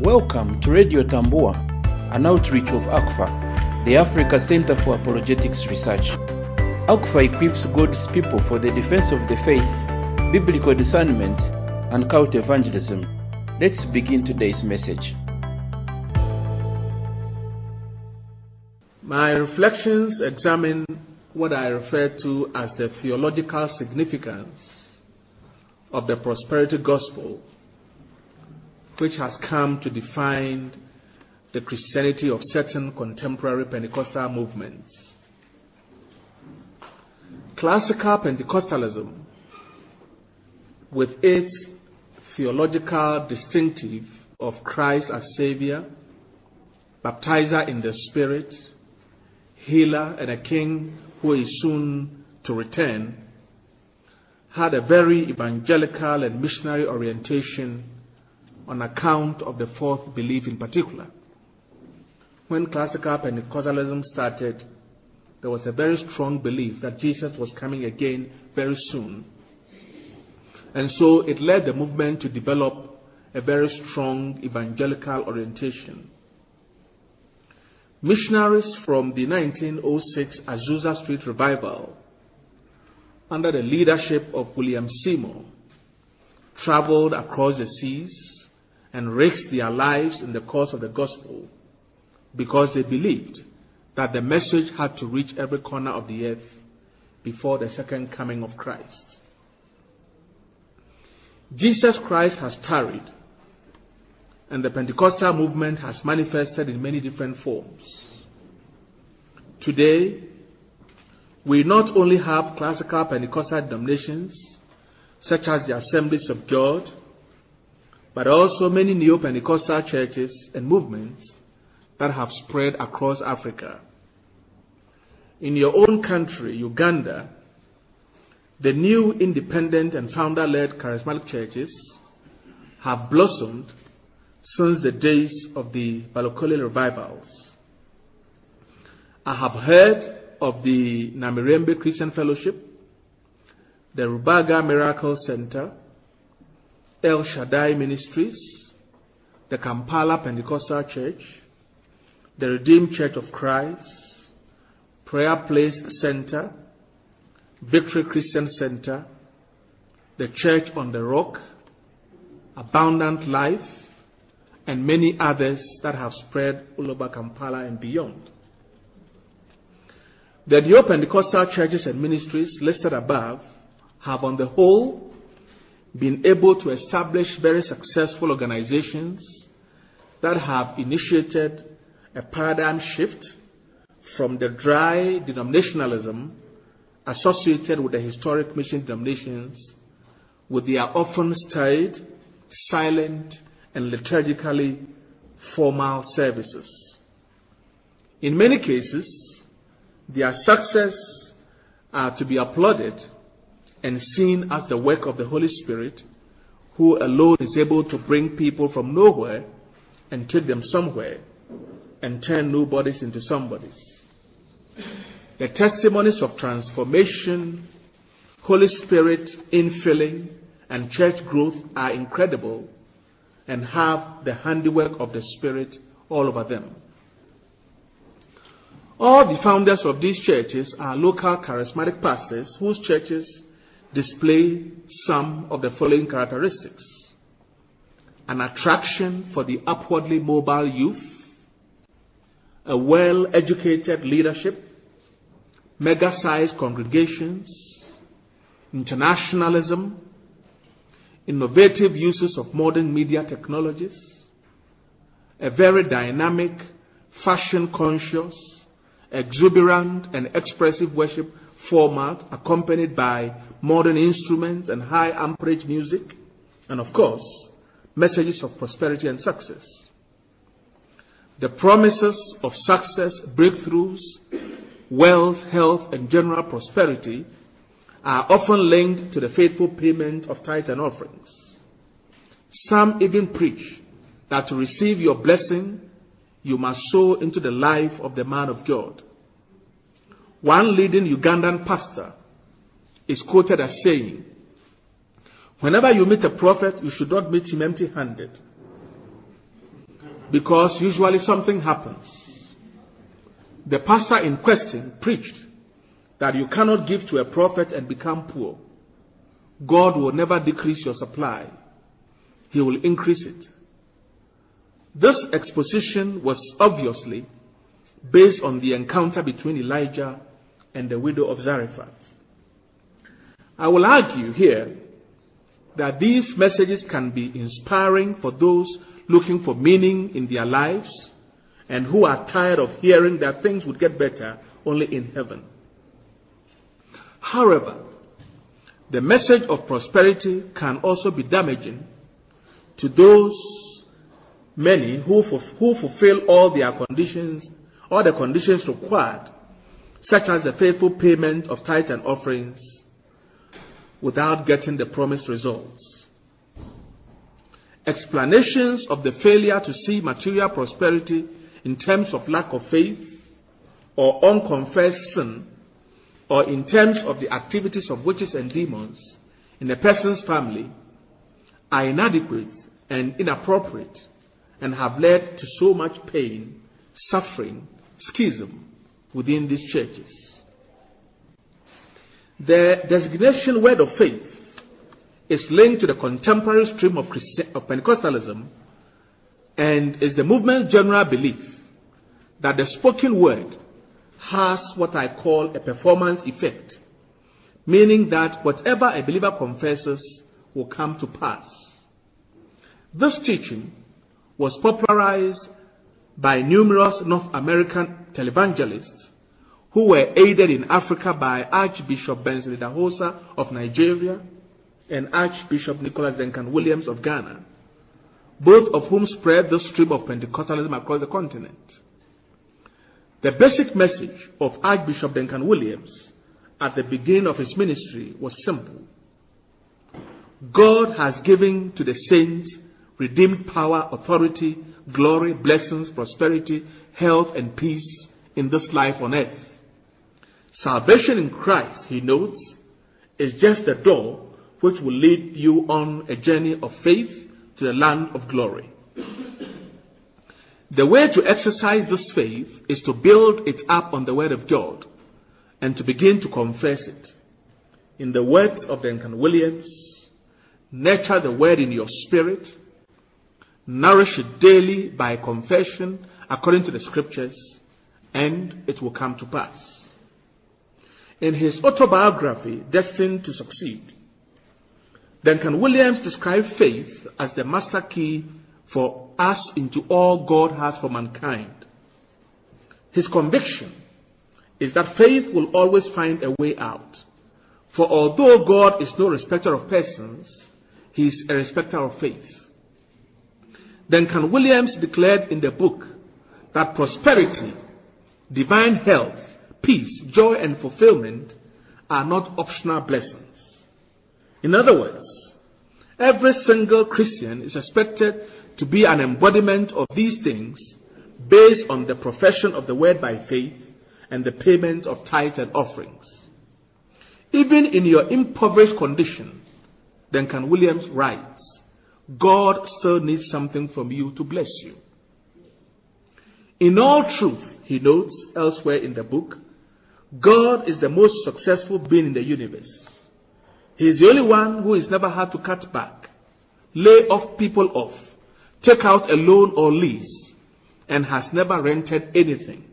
Welcome to Radio Tambua, an outreach of ACFA, the Africa Center for Apologetics Research. ACFA equips God's people for the defense of the faith, biblical discernment, and cult evangelism. Let's begin today's message. My reflections examine what I refer to as the theological significance of the prosperity gospel, which has come to define the Christianity of certain contemporary Pentecostal movements. Classical Pentecostalism, with its theological distinctive of Christ as Savior, baptizer in the Spirit, healer, and a king who is soon to return, had a very evangelical and missionary orientation on account of the fourth belief in particular. When classical Pentecostalism started, there was a very strong belief that Jesus was coming again very soon. And so it led the movement to develop a very strong evangelical orientation. Missionaries from the 1906 Azusa Street Revival, under the leadership of William Seymour, traveled across the seas and risked their lives in the cause of the gospel because they believed that the message had to reach every corner of the earth before the second coming of Christ. Jesus Christ has tarried, and the Pentecostal movement has manifested in many different forms. Today, we not only have classical Pentecostal denominations, such as the Assemblies of God, but also many neo Pentecostal churches and movements that have spread across Africa. In your own country, Uganda, the new independent and founder led charismatic churches have blossomed since the days of the Balokole revivals. I have heard of the Namirembe Christian Fellowship, the Rubaga Miracle Center, El Shaddai Ministries, the Kampala Pentecostal Church, the Redeemed Church of Christ, Prayer Place Center, Victory Christian Center, the Church on the Rock, Abundant Life, and many others that have spread all over Kampala and beyond. The neo Pentecostal churches and ministries listed above have, on the whole, been able to establish very successful organizations that have initiated a paradigm shift from the dry denominationalism associated with the historic mission denominations with their often staid, silent, and liturgically formal services. In many cases, their success are to be applauded and seen as the work of the Holy Spirit, who alone is able to bring people from nowhere and take them somewhere and turn nobodies into somebodies. The testimonies of transformation, Holy Spirit infilling, and church growth are incredible and have the handiwork of the Spirit all over them. All the founders of these churches are local charismatic pastors whose churches display some of the following characteristics. An attraction for the upwardly mobile youth, a well educated leadership, mega sized congregations, internationalism, innovative uses of modern media technologies, a very dynamic, fashion conscious, exuberant, and expressive worship format accompanied by modern instruments and high amperage music, and of course, messages of prosperity and success. The promises of success, breakthroughs, wealth, health, and general prosperity are often linked to the faithful payment of tithes and offerings. Some even preach that to receive your blessing, you must sow into the life of the man of God. One leading Ugandan pastor is quoted as saying, Whenever you meet a prophet, you should not meet him empty handed. because usually something happens. The pastor in question preached that you cannot give to a prophet and become poor. God will never decrease your supply, He will increase it. This exposition was obviously based on the encounter between Elijah and the widow of Zarephath. I will argue here that these messages can be inspiring for those looking for meaning in their lives and who are tired of hearing that things would get better only in heaven. However, the message of prosperity can also be damaging to those many who, who fulfill all their conditions, all the conditions required, such as the faithful payment of tithes and offerings, without getting the promised results. Explanations of the failure to see material prosperity in terms of lack of faith or unconfessed sin, or in terms of the activities of witches and demons in a person's family, are inadequate and inappropriate and have led to so much pain, suffering, schism within these churches. The designation word of faith is linked to the contemporary stream of, of Pentecostalism and is the movement's general belief that the spoken word has what I call a performance effect, meaning that whatever a believer confesses will come to pass. This teaching was popularized by numerous North American televangelists who were aided in Africa by Archbishop Benson Idahosa of Nigeria and Archbishop Nicholas Duncan Williams of Ghana, both of whom spread the stream of Pentecostalism across the continent. The basic message of Archbishop Duncan Williams at the beginning of his ministry was simple God has given to the saints redeemed power, authority, glory, blessings, prosperity, health, and peace in this life on earth. Salvation in Christ, he notes, is just the door which will lead you on a journey of faith to the land of glory. The way to exercise this faith is to build it up on the Word of God and to begin to confess it. In the words of Duncan Williams, nurture the Word in your spirit, nourish it daily by confession according to the Scriptures, and it will come to pass. In his autobiography, Destined to Succeed, Duncan Williams described faith as the master key for us into all God has for mankind. His conviction is that faith will always find a way out. For although God is no respecter of persons, he is a respecter of faith. Duncan Williams declared in the book that prosperity, divine health, peace, joy, and fulfillment are not optional blessings. In other words, every single Christian is expected to be an embodiment of these things based on the profession of the word by faith and the payment of tithes and offerings. Even in your impoverished condition, Duncan Williams writes, God still needs something from you to bless you. In all truth, he notes elsewhere in the book, God is the most successful being in the universe. He is the only one who has never had to cut back, lay off people off, take out a loan or lease, and has never rented anything.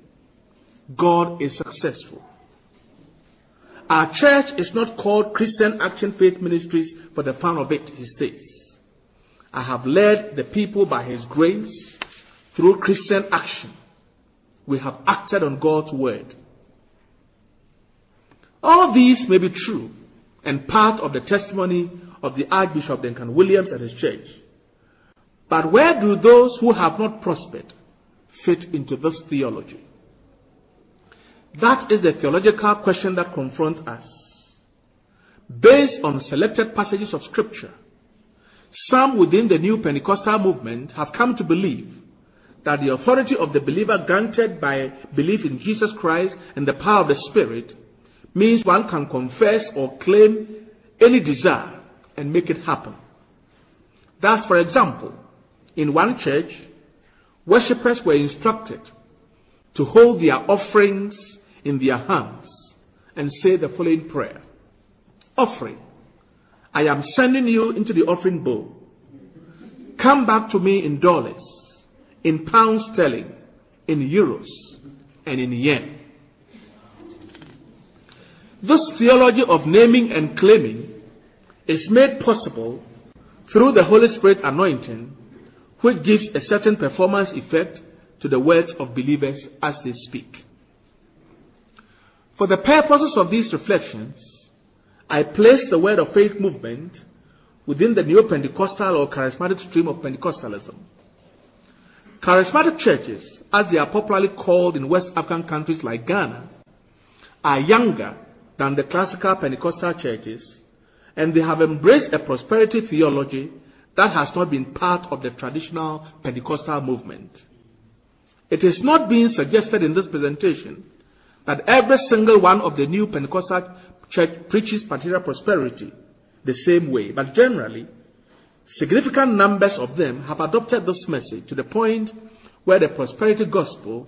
God is successful. Our church is not called Christian Action Faith Ministries for the fun of it, he states. I have led the people by his grace through Christian action. We have acted on God's word. All these may be true and part of the testimony of the Archbishop Duncan Williams and his church. But where do those who have not prospered fit into this theology? That is the theological question that confronts us. Based on selected passages of Scripture, some within the new Pentecostal movement have come to believe that the authority of the believer granted by belief in Jesus Christ and the power of the Spirit means one can confess or claim any desire and make it happen. Thus, for example, in one church, worshippers were instructed to hold their offerings in their hands and say the following prayer Offering, I am sending you into the offering bowl. Come back to me in dollars, in pounds sterling, in euros, and in yen. This theology of naming and claiming is made possible through the Holy Spirit anointing, which gives a certain performance effect to the words of believers as they speak. For the purposes of these reflections, I place the Word of Faith movement within the Neo Pentecostal or charismatic stream of Pentecostalism. Charismatic churches, as they are popularly called in West African countries like Ghana, are younger than the classical Pentecostal churches, and they have embraced a prosperity theology that has not been part of the traditional Pentecostal movement. It is not being suggested in this presentation that every single one of the new Pentecostal church preaches material prosperity the same way, but generally, significant numbers of them have adopted this message to the point where the prosperity gospel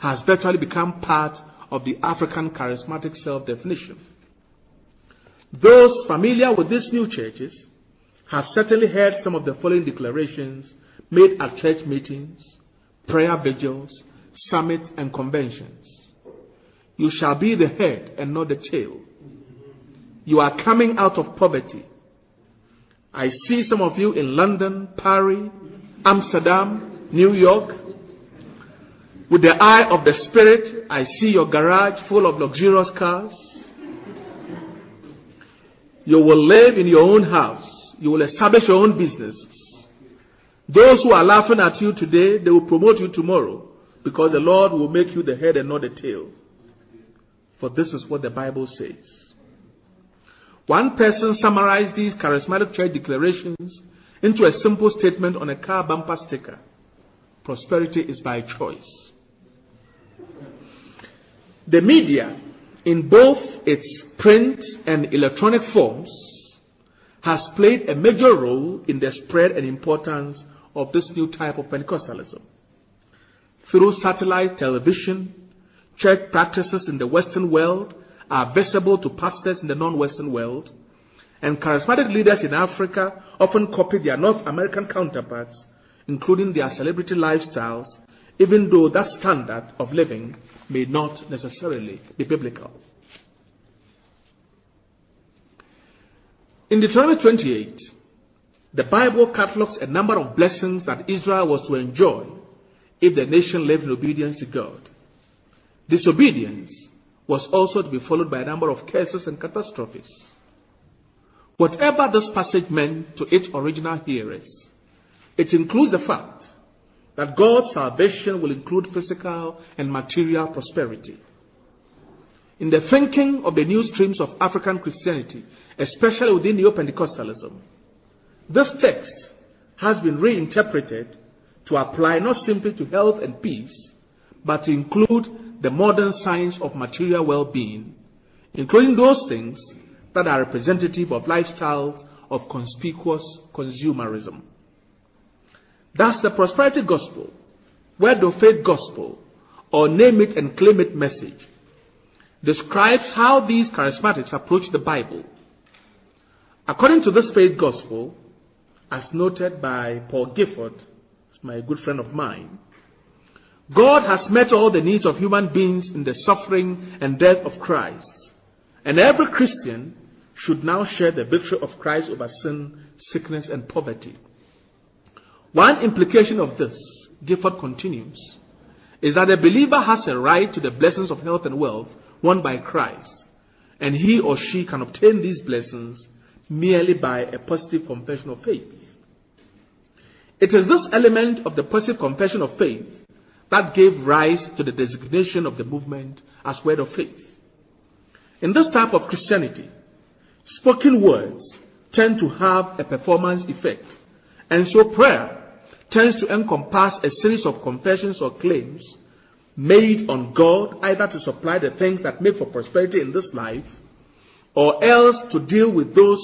has virtually become part of the African charismatic self definition. Those familiar with these new churches have certainly heard some of the following declarations made at church meetings, prayer vigils, summits, and conventions. You shall be the head and not the tail. You are coming out of poverty. I see some of you in London, Paris, Amsterdam, New York. With the eye of the Spirit, I see your garage full of luxurious cars. You will live in your own house. You will establish your own business. Those who are laughing at you today, they will promote you tomorrow because the Lord will make you the head and not the tail. For this is what the Bible says. One person summarized these charismatic church declarations into a simple statement on a car bumper sticker Prosperity is by choice. The media, in both its print and electronic forms, has played a major role in the spread and importance of this new type of Pentecostalism. Through satellite television, church practices in the Western world are visible to pastors in the non Western world, and charismatic leaders in Africa often copy their North American counterparts, including their celebrity lifestyles, even though that standard of living may not necessarily be biblical. In Deuteronomy 28, the Bible catalogs a number of blessings that Israel was to enjoy if the nation lived in obedience to God. Disobedience was also to be followed by a number of curses and catastrophes. Whatever this passage meant to its original hearers, it includes the fact that God's salvation will include physical and material prosperity. In the thinking of the new streams of African Christianity, especially within Neo Pentecostalism, this text has been reinterpreted to apply not simply to health and peace, but to include the modern science of material well being, including those things that are representative of lifestyles of conspicuous consumerism. That's the prosperity gospel, word of faith gospel, or name it and claim it message, describes how these charismatics approach the Bible. According to this faith gospel, as noted by Paul Gifford, my good friend of mine, God has met all the needs of human beings in the suffering and death of Christ. And every Christian should now share the victory of Christ over sin, sickness, and poverty. One implication of this, Gifford continues, is that a believer has a right to the blessings of health and wealth won by Christ, and he or she can obtain these blessings merely by a positive confession of faith. It is this element of the positive confession of faith that gave rise to the designation of the movement as word of faith. In this type of Christianity, spoken words tend to have a performance effect, and so prayer tends to encompass a series of confessions or claims made on God either to supply the things that make for prosperity in this life or else to deal with those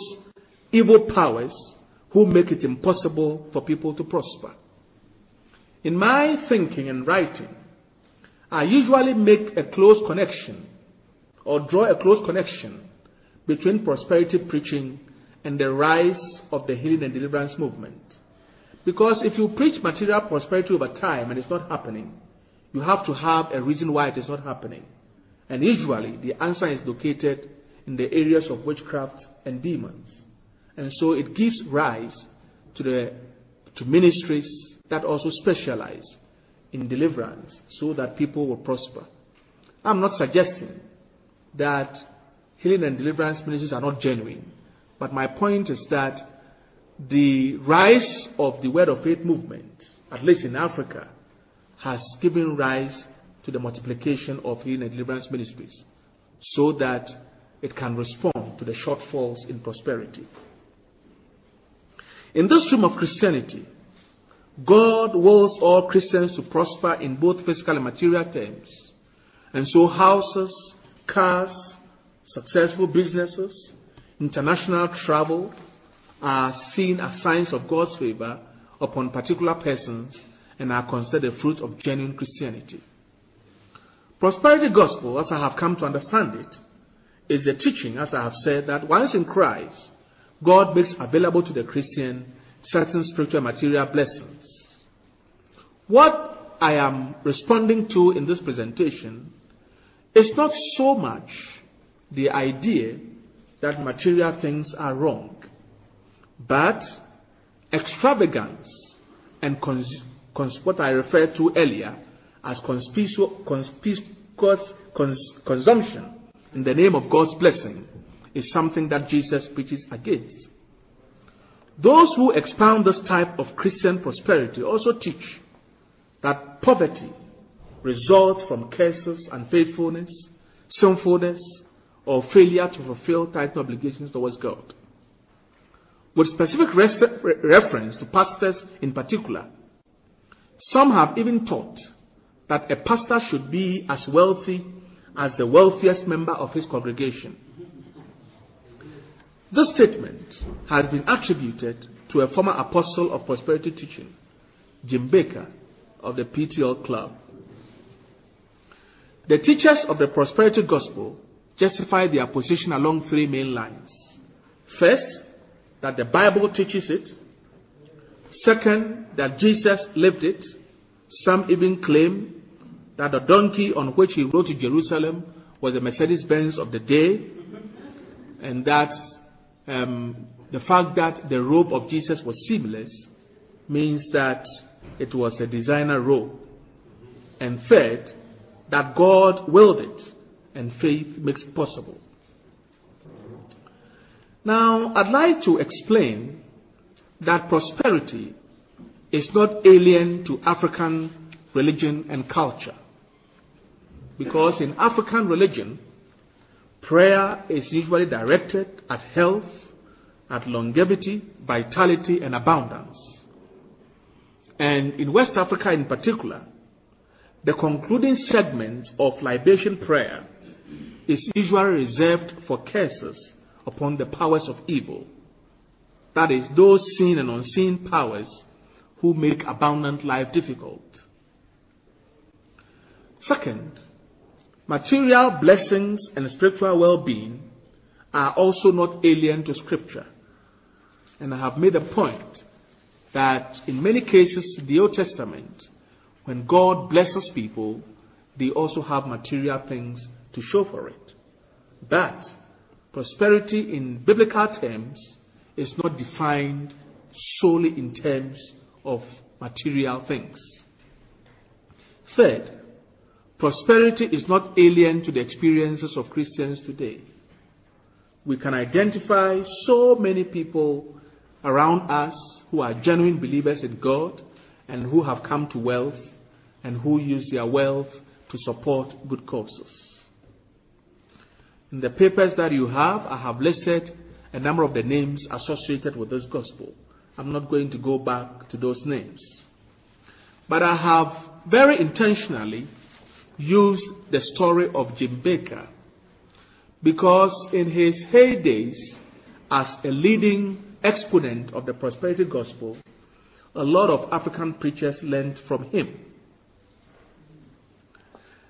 evil powers who make it impossible for people to prosper. In my thinking and writing, I usually make a close connection or draw a close connection between prosperity preaching and the rise of the healing and deliverance movement. Because if you preach material prosperity over time and it's not happening, you have to have a reason why it is not happening. And usually the answer is located in the areas of witchcraft and demons. And so it gives rise to the to ministries that also specialize in deliverance so that people will prosper. I'm not suggesting that healing and deliverance ministries are not genuine, but my point is that the rise of the Word of Faith movement, at least in Africa, has given rise to the multiplication of healing and deliverance ministries so that it can respond to the shortfalls in prosperity. In this stream of Christianity, God wills all Christians to prosper in both physical and material terms. And so houses, cars, successful businesses, international travel are seen as signs of God's favor upon particular persons and are considered a fruit of genuine Christianity. Prosperity gospel, as I have come to understand it, is the teaching, as I have said, that once in Christ, God makes available to the Christian certain spiritual and material blessings. What I am responding to in this presentation is not so much the idea that material things are wrong, but extravagance and cons- cons- what I referred to earlier as conspicuous, conspicuous cons- consumption in the name of God's blessing is something that Jesus preaches against. Those who expound this type of Christian prosperity also teach that poverty results from curses, unfaithfulness, sinfulness, or failure to fulfill tithe obligations towards God. With specific reference to pastors in particular, some have even taught that a pastor should be as wealthy as the wealthiest member of his congregation. This statement has been attributed to a former apostle of prosperity teaching, Jim Bakker of the PTL Club. The teachers of the prosperity gospel justify their position along three main lines. First, that the Bible teaches it. Second, that Jesus lived it. Some even claim that the donkey on which he rode to Jerusalem was a Mercedes Benz of the day, and that um, the fact that the robe of Jesus was seamless means that it was a designer robe. And third, that God willed it and faith makes it possible. Now, I'd like to explain that prosperity is not alien to African religion and culture. Because in African religion, prayer is usually directed at health, at longevity, vitality, and abundance. And in West Africa in particular, the concluding segment of libation prayer is usually reserved for curses upon the powers of evil. That is, those seen and unseen powers who make abundant life difficult. Second, material blessings and spiritual well being are also not alien to Scripture. And I have made a point that in many cases the Old Testament, when God blesses people, they also have material things to show for it. But prosperity in biblical terms is not defined solely in terms of material things. Third, prosperity is not alien to the experiences of Christians today. We can identify so many people around us who are genuine believers in God and who have come to wealth and who use their wealth to support good causes. In the papers that you have, I have listed a number of the names associated with this gospel. I'm not going to go back to those names. But I have very intentionally used the story of Jim Bakker because in his heydays as a leading exponent of the prosperity gospel, a lot of African preachers learned from him.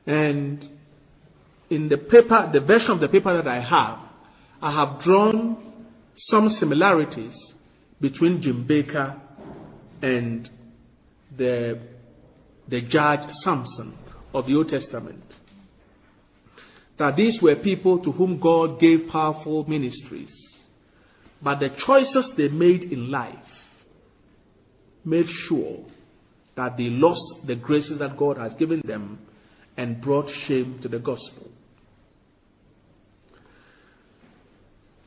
And in the paper, the version of the paper that I have, I have drawn some similarities between Jim Bakker and the, the judge Samson of the Old Testament. That these were people to whom God gave powerful ministries, but the choices they made in life made sure that they lost the graces that God has given them and brought shame to the gospel.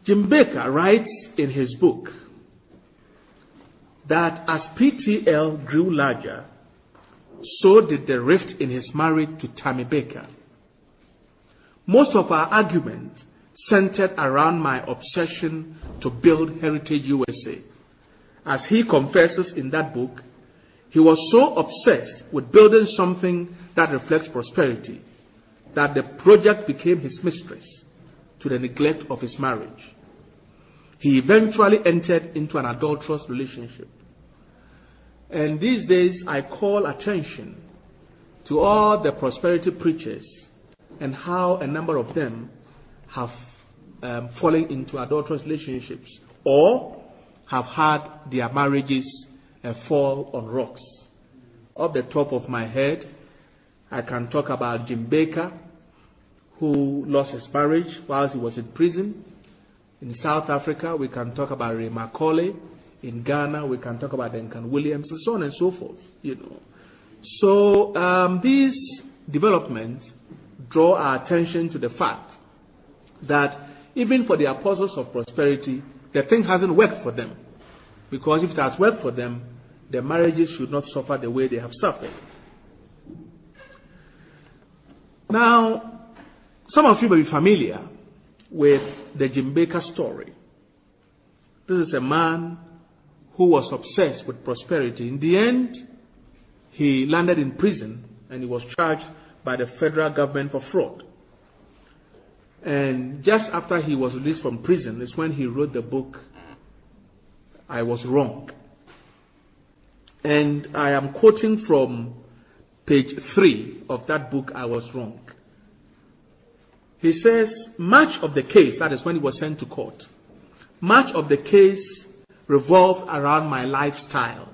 Jim Bakker writes in his book that as PTL grew larger, so did the rift in his marriage to Tammy Bakker. Most of our argument centered around my obsession to build Heritage USA. As he confesses in that book, he was so obsessed with building something that reflects prosperity that the project became his mistress to the neglect of his marriage. He eventually entered into an adulterous relationship. And these days, I call attention to all the prosperity preachers and how a number of them have um, fallen into adulterous relationships or have had their marriages uh, fall on rocks. Off the top of my head, I can talk about Jim Bakker, who lost his marriage whilst he was in prison. In South Africa, we can talk about Ray McCauley. In Ghana, we can talk about Duncan Williams, and so on and so forth. You know, so um, these developments draw our attention to the fact that even for the apostles of prosperity, the thing hasn't worked for them. Because if it has worked for them, their marriages should not suffer the way they have suffered. Now, some of you may be familiar with the Jim Bakker story. This is a man who was obsessed with prosperity. In the end, he landed in prison and he was charged by the federal government for fraud. And just after he was released from prison is when he wrote the book, I Was Wrong. And I am quoting from page 3 of that book, I Was Wrong. He says, much of the case, that is when he was sent to court, much of the case revolved around my lifestyle.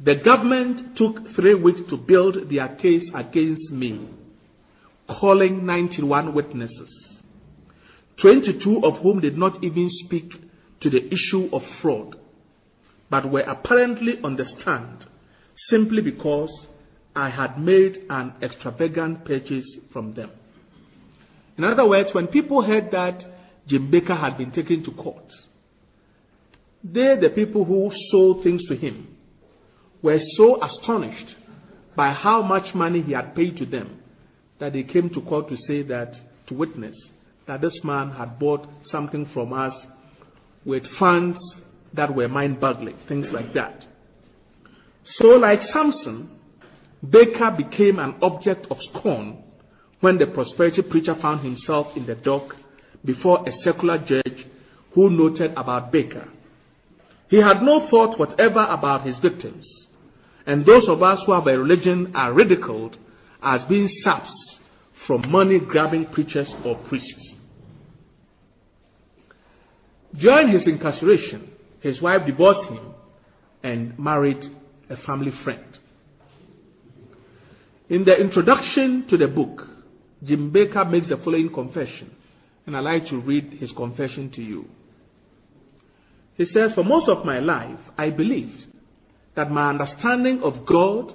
The government took three weeks to build their case against me, calling 91 witnesses, 22 of whom did not even speak to the issue of fraud, but were apparently on the stand simply because I had made an extravagant purchase from them. In other words, when people heard that Jim Bakker had been taken to court, they, the people who sold things to him, were so astonished by how much money he had paid to them that they came to court to say that, to witness, that this man had bought something from us with funds that were mind boggling, things like that. So, like Samson, Bakker became an object of scorn when the prosperity preacher found himself in the dock before a secular judge who noted about Bakker. He had no thought whatever about his victims, and those of us who have a religion are ridiculed as being saps from money grabbing preachers or priests. During his incarceration, his wife divorced him and married a family friend. In the introduction to the book, Jim Bakker makes the following confession, and I'd like to read his confession to you. He says, For most of my life, I believed that my understanding of God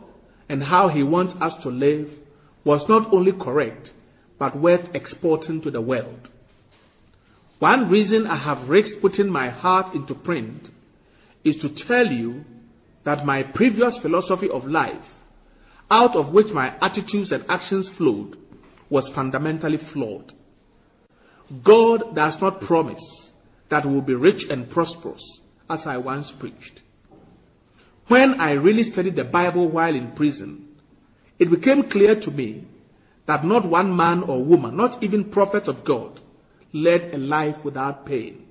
and how He wants us to live was not only correct, but worth exporting to the world. One reason I have risked putting my heart into print is to tell you that my previous philosophy of life, out of which my attitudes and actions flowed, was fundamentally flawed. God does not promise that we will be rich and prosperous, as I once preached. When I really studied the Bible while in prison, it became clear to me that not one man or woman, not even prophets of God, led a life without pain.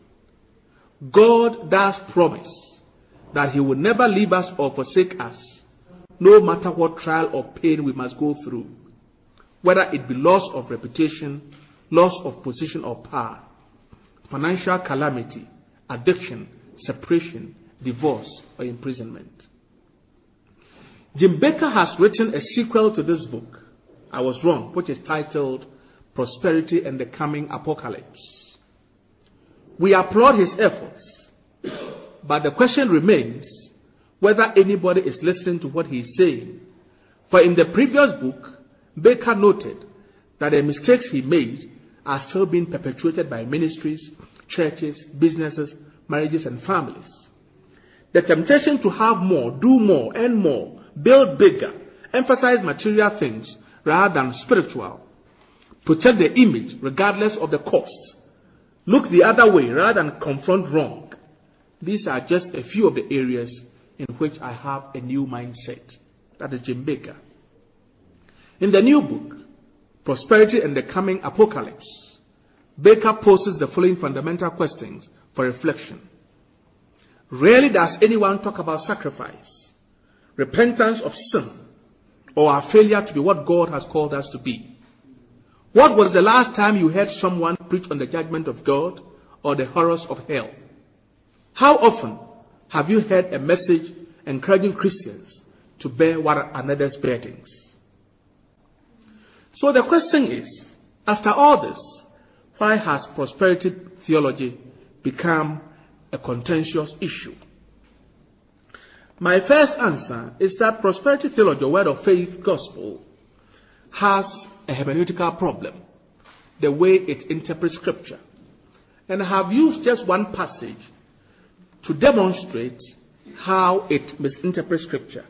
God does promise that He will never leave us or forsake us, no matter what trial or pain we must go through, whether it be loss of reputation, loss of position or power, financial calamity, addiction, separation, divorce, or imprisonment. Jim Bakker has written a sequel to this book, I Was Wrong, which is titled Prosperity and the Coming Apocalypse. We applaud his efforts, but the question remains whether anybody is listening to what he is saying. For in the previous book, Bakker noted that the mistakes he made are still being perpetuated by ministries, churches, businesses, marriages, and families. The temptation to have more, do more, and more, build bigger, emphasize material things rather than spiritual, protect the image regardless of the cost, look the other way rather than confront wrong. These are just a few of the areas in which I have a new mindset. That is Jim Bakker. In the new book, Prosperity and the Coming Apocalypse, Bakker poses the following fundamental questions for reflection. Rarely does anyone talk about sacrifice, repentance of sin, or our failure to be what God has called us to be. What was the last time you heard someone preach on the judgment of God or the horrors of hell? How often have you heard a message encouraging Christians to bear one another's burdens? So the question is, after all this, why has prosperity theology become a contentious issue? My first answer is that prosperity theology, word of faith gospel, has a hermeneutical problem, the way it interprets scripture. And I have used just one passage to demonstrate how it misinterprets scripture.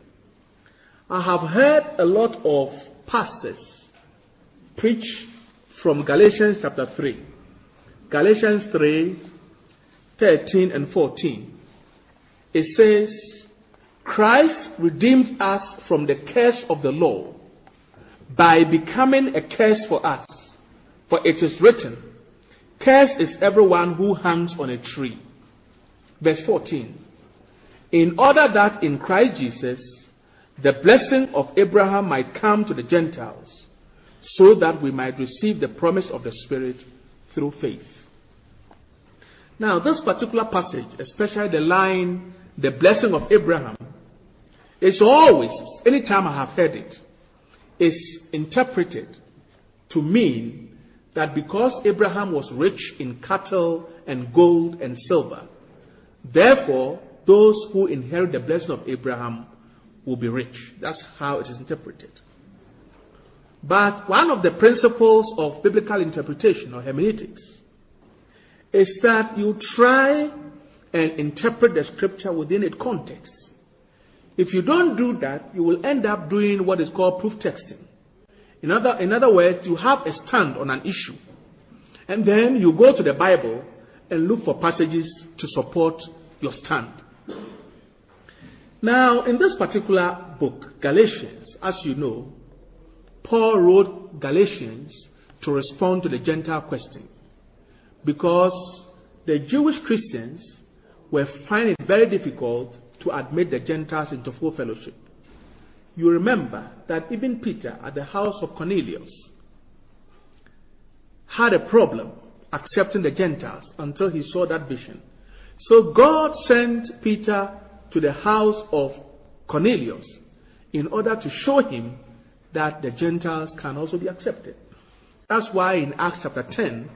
I have heard a lot of pastors preach from Galatians chapter 3. Galatians 3 13 and 14. It says, Christ redeemed us from the curse of the law by becoming a curse for us. For it is written, Cursed is everyone who hangs on a tree. Verse 14. In order that in Christ Jesus the blessing of Abraham might come to the Gentiles, so that we might receive the promise of the Spirit through faith. Now, this particular passage, especially the line, the blessing of Abraham, is always, anytime I have heard it, is interpreted to mean that because Abraham was rich in cattle and gold and silver, therefore those who inherit the blessing of Abraham will be rich. That's how it is interpreted. But one of the principles of biblical interpretation or hermeneutics is that you try and interpret the scripture within its context. If you don't do that, you will end up doing what is called proof texting. In other, in other words, you have a stand on an issue, and then you go to the Bible and look for passages to support your stand. Now, in this particular book, Galatians, as you know, Paul wrote Galatians to respond to the Gentile question because the Jewish Christians were finding it very difficult to admit the Gentiles into full fellowship. You remember that even Peter at the house of Cornelius had a problem accepting the Gentiles until he saw that vision. So God sent Peter to the house of Cornelius in order to show him that the Gentiles can also be accepted. That's why in Acts chapter 10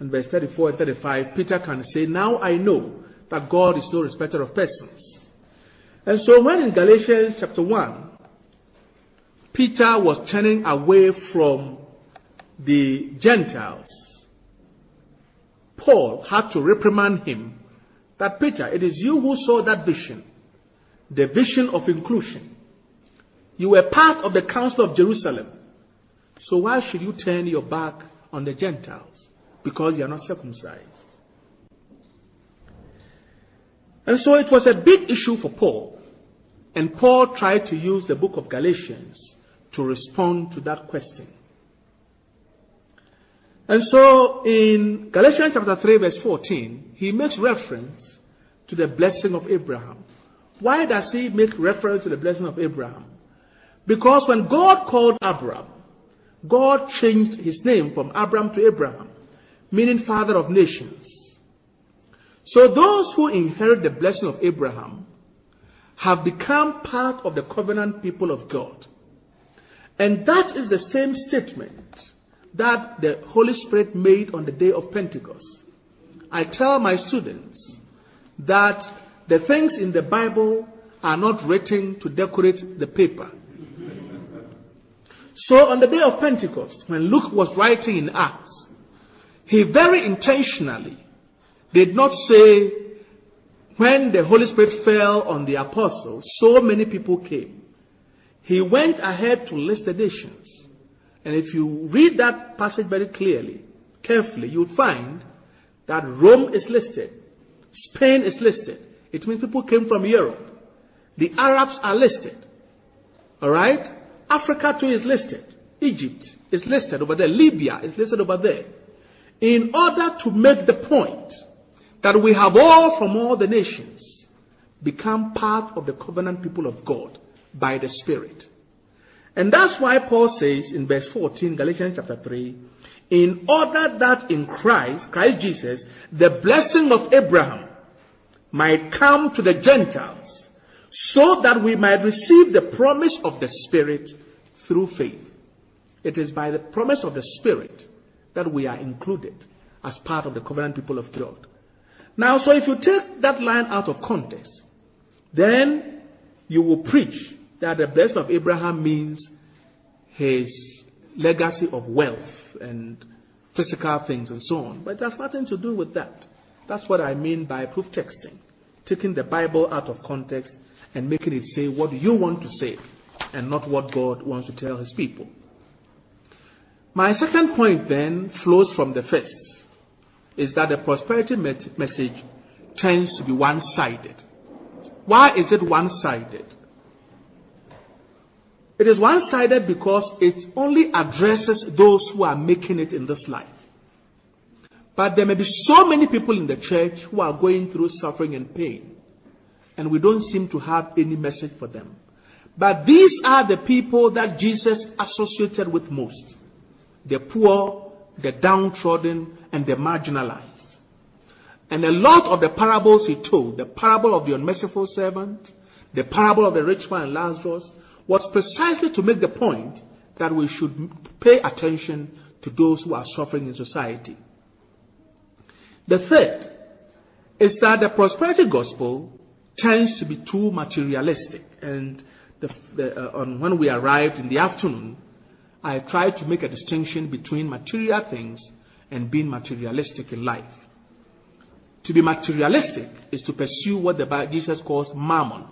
and verse 34 and 35, Peter can say, Now I know that God is no respecter of persons. And so when in Galatians chapter 1, Peter was turning away from the Gentiles, Paul had to reprimand him that Peter, it is you who saw that vision, the vision of inclusion. You were part of the Council of Jerusalem. So why should you turn your back on the Gentiles? Because you are not circumcised. And so it was a big issue for Paul. And Paul tried to use the book of Galatians to respond to that question. And so in Galatians chapter 3, verse 14, he makes reference to the blessing of Abraham. Why does he make reference to the blessing of Abraham? Because when God called Abram, God changed his name from Abram to Abraham, meaning father of nations. So those who inherit the blessing of Abraham have become part of the covenant people of God. And that is the same statement that the Holy Spirit made on the day of Pentecost. I tell my students that the things in the Bible are not written to decorate the paper. So on the day of Pentecost, when Luke was writing in Acts, he very intentionally did not say, when the Holy Spirit fell on the apostles, so many people came. He went ahead to list the nations. And if you read that passage very clearly, carefully, you'll find that Rome is listed, Spain is listed. It means people came from Europe. The Arabs are listed. All right? Africa too is listed. Egypt is listed over there. Libya is listed over there. In order to make the point that we have all from all the nations become part of the covenant people of God by the Spirit. And that's why Paul says in verse 14, Galatians chapter 3, in order that in Christ, Christ Jesus, the blessing of Abraham might come to the Gentiles, so that we might receive the promise of the Spirit through faith. It is by the promise of the Spirit that we are included as part of the covenant people of God. Now, so if you take that line out of context, then you will preach that the blessing of Abraham means his legacy of wealth and physical things and so on. But it has nothing to do with that. That's what I mean by proof texting. Taking the Bible out of context and making it say what you want to say and not what God wants to tell his people. My second point then flows from the first is that the prosperity message tends to be one sided. Why is it one sided? It is one sided because it only addresses those who are making it in this life. But there may be so many people in the church who are going through suffering and pain, and we don't seem to have any message for them. But these are the people that Jesus associated with most the poor, the downtrodden, and the marginalized. And a lot of the parables he told, the parable of the unmerciful servant, the parable of the rich man and Lazarus, was precisely to make the point that we should pay attention to those who are suffering in society. The third is that the prosperity gospel tends to be too materialistic. And the, the, uh, on, when we arrived in the afternoon, I try to make a distinction between material things and being materialistic in life. To be materialistic is to pursue what the Bible, Jesus calls mammon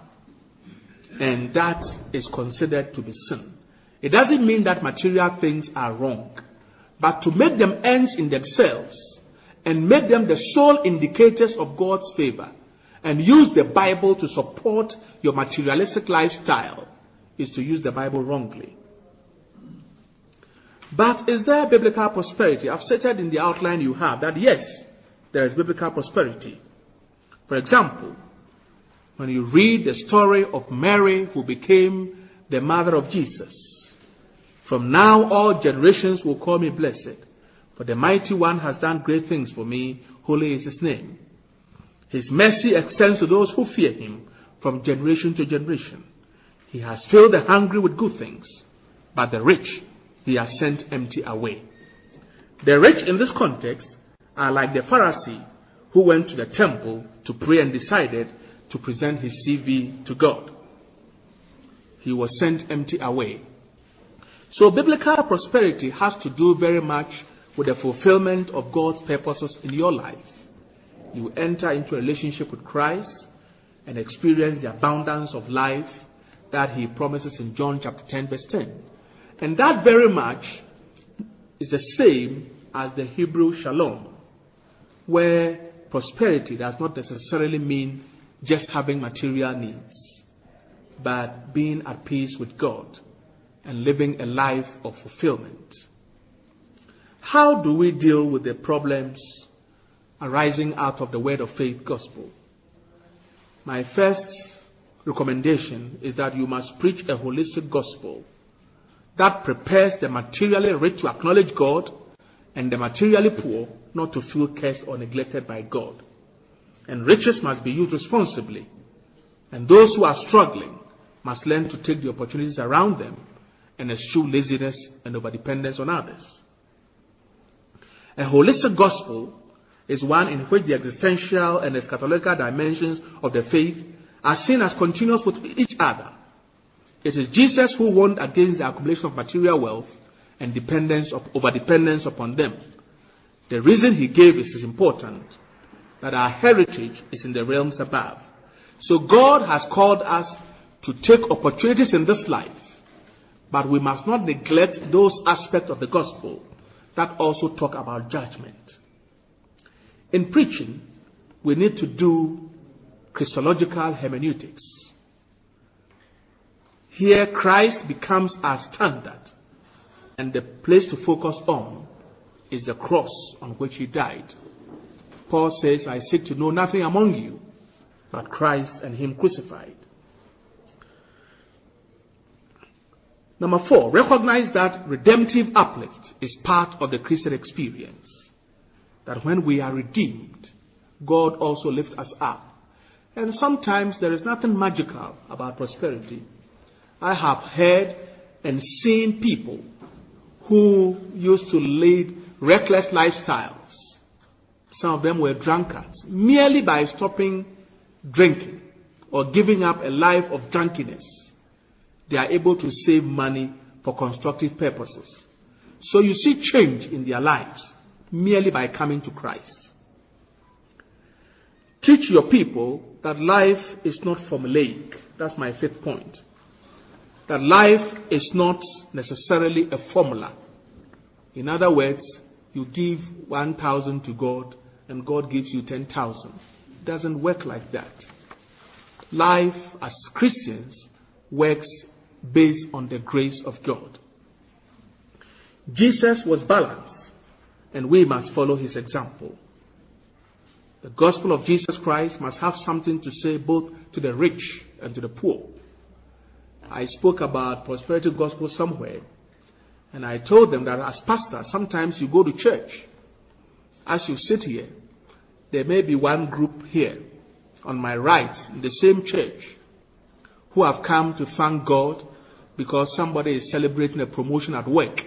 and that is considered to be sin. It doesn't mean that material things are wrong, but to make them ends in themselves and make them the sole indicators of God's favor and use the Bible to support your materialistic lifestyle is to use the Bible wrongly. But is there biblical prosperity? I've stated in the outline you have that yes, there is biblical prosperity. For example, when you read the story of Mary who became the mother of Jesus. From now all generations will call me blessed, for the mighty one has done great things for me, holy is his name. His mercy extends to those who fear him from generation to generation. He has filled the hungry with good things, but the rich he has sent empty away. The rich in this context are like the Pharisee who went to the temple to pray and decided to present his CV to God. He was sent empty away. So, biblical prosperity has to do very much with the fulfillment of God's purposes in your life. You enter into a relationship with Christ and experience the abundance of life that He promises in John chapter 10, verse 10. And that very much is the same as the Hebrew shalom, where prosperity does not necessarily mean just having material needs, but being at peace with God and living a life of fulfillment. How do we deal with the problems arising out of the word of faith gospel? my first recommendation is that you must preach a holistic gospel that prepares the materially rich to acknowledge God and the materially poor not to feel cursed or neglected by God. And riches must be used responsibly. And those who are struggling must learn to take the opportunities around them and eschew laziness and overdependence on others. A holistic gospel is one in which the existential and eschatological dimensions of the faith are seen as continuous with each other. It is Jesus who warned against the accumulation of material wealth and dependence of overdependence upon them. The reason he gave is important that our heritage is in the realms above. So God has called us to take opportunities in this life, but we must not neglect those aspects of the gospel that also talk about judgment. In preaching, we need to do Christological hermeneutics. Here, Christ becomes our standard, and the place to focus on is the cross on which he died. Paul says, I seek to know nothing among you but Christ and him crucified. Number four, recognize that redemptive uplift is part of the Christian experience. That when we are redeemed, God also lifts us up. And sometimes there is nothing magical about prosperity. I have heard and seen people who used to lead reckless lifestyles. Some of them were drunkards merely by stopping drinking or giving up a life of drunkenness. They are able to save money for constructive purposes. So you see change in their lives merely by coming to Christ. Teach your people that life is not formulaic. That's my fifth point. That life is not necessarily a formula. In other words, you give 1,000 to God and God gives you 10,000. It doesn't work like that. Life as Christians works based on the grace of God. Jesus was balanced, and we must follow his example. The gospel of Jesus Christ must have something to say both to the rich and to the poor. I spoke about prosperity gospel somewhere, and I told them that as pastor, sometimes you go to church. As you sit here, there may be one group here on my right in the same church who have come to thank God because somebody is celebrating a promotion at work.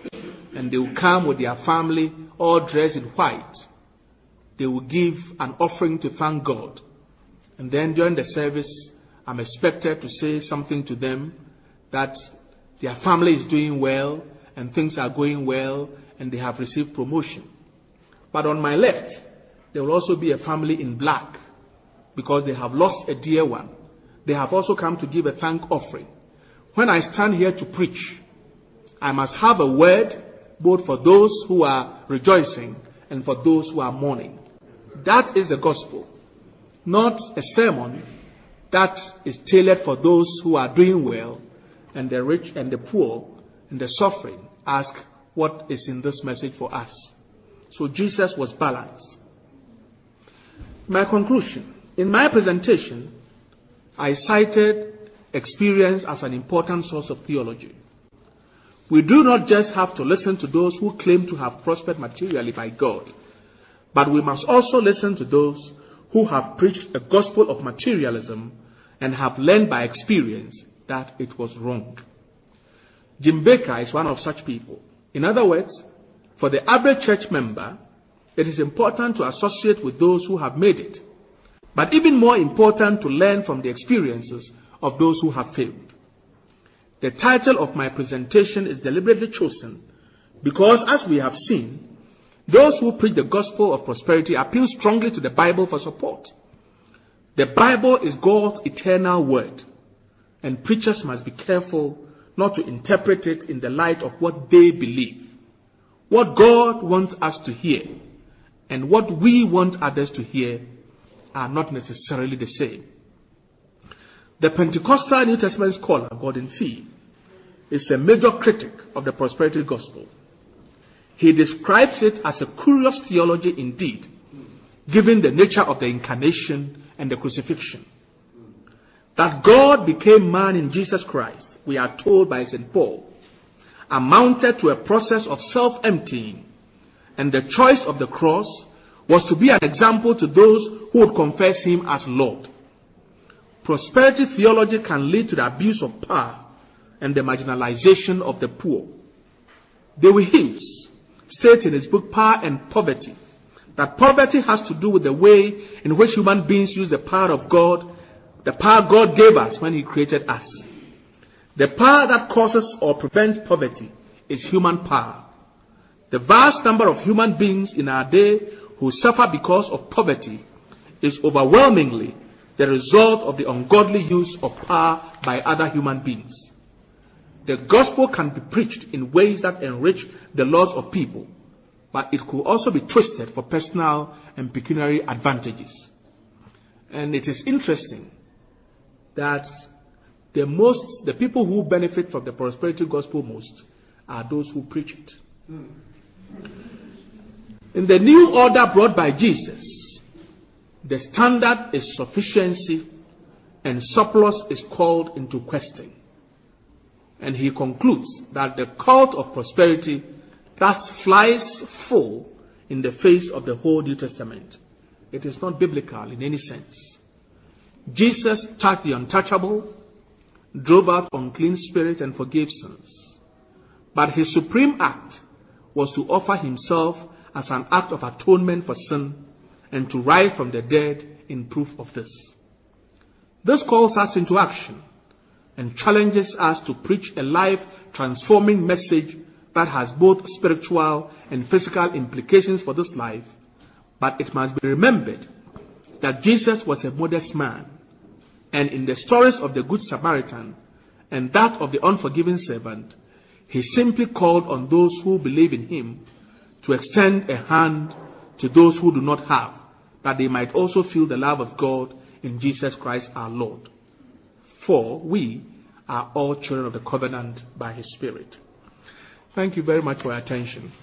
And they will come with their family all dressed in white. They will give an offering to thank God. And then during the service, I'm expected to say something to them that their family is doing well and things are going well and they have received promotion. But on my left, there will also be a family in black because they have lost a dear one. They have also come to give a thank offering. When I stand here to preach, I must have a word both for those who are rejoicing and for those who are mourning. That is the gospel, not a sermon that is tailored for those who are doing well and the rich and the poor and the suffering ask what is in this message for us. So Jesus was balanced. My conclusion. In my presentation, I cited experience as an important source of theology. We do not just have to listen to those who claim to have prospered materially by God, but we must also listen to those who have preached a gospel of materialism and have learned by experience that it was wrong. Jim Bakker is one of such people. In other words, for the average church member, it is important to associate with those who have made it, but even more important to learn from the experiences of those who have failed. The title of my presentation is deliberately chosen because, as we have seen, those who preach the gospel of prosperity appeal strongly to the Bible for support. The Bible is God's eternal word, and preachers must be careful not to interpret it in the light of what they believe. What God wants us to hear and what we want others to hear are not necessarily the same. The Pentecostal New Testament scholar Gordon Fee is a major critic of the prosperity gospel. He describes it as a curious theology indeed, given the nature of the incarnation and the crucifixion. That God became man in Jesus Christ, we are told by St. Paul, amounted to a process of self emptying, and the choice of the cross was to be an example to those who would confess him as Lord. Prosperity theology can lead to the abuse of power and the marginalization of the poor. David Hughes states in his book Power and Poverty that poverty has to do with the way in which human beings use the power of God, the power God gave us when He created us. The power that causes or prevents poverty is human power. The vast number of human beings in our day who suffer because of poverty is overwhelmingly the result of the ungodly use of power by other human beings. The gospel can be preached in ways that enrich the lives of people, but it could also be twisted for personal and pecuniary advantages. And it is interesting that the most, the people who benefit from the prosperity gospel most are those who preach it. Hmm. In the new order brought by Jesus, the standard is sufficiency and surplus is called into question. And he concludes that the cult of prosperity thus flies full in the face of the whole New Testament. It is not biblical in any sense. Jesus touched the untouchable, drove out unclean spirits, and forgave sins. But his supreme act was to offer himself as an act of atonement for sin and to rise from the dead in proof of this. This calls us into action and challenges us to preach a life transforming message that has both spiritual and physical implications for this life. But it must be remembered that Jesus was a modest man, and in the stories of the Good Samaritan and that of the unforgiving servant, he simply called on those who believe in him to extend a hand to those who do not have, that they might also feel the love of God in Jesus Christ our Lord. For we are all children of the covenant by his Spirit. Thank you very much for your attention.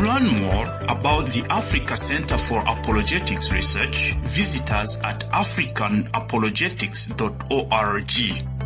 To learn more about the Africa Center for Apologetics Research, visit us at africanapologetics.org.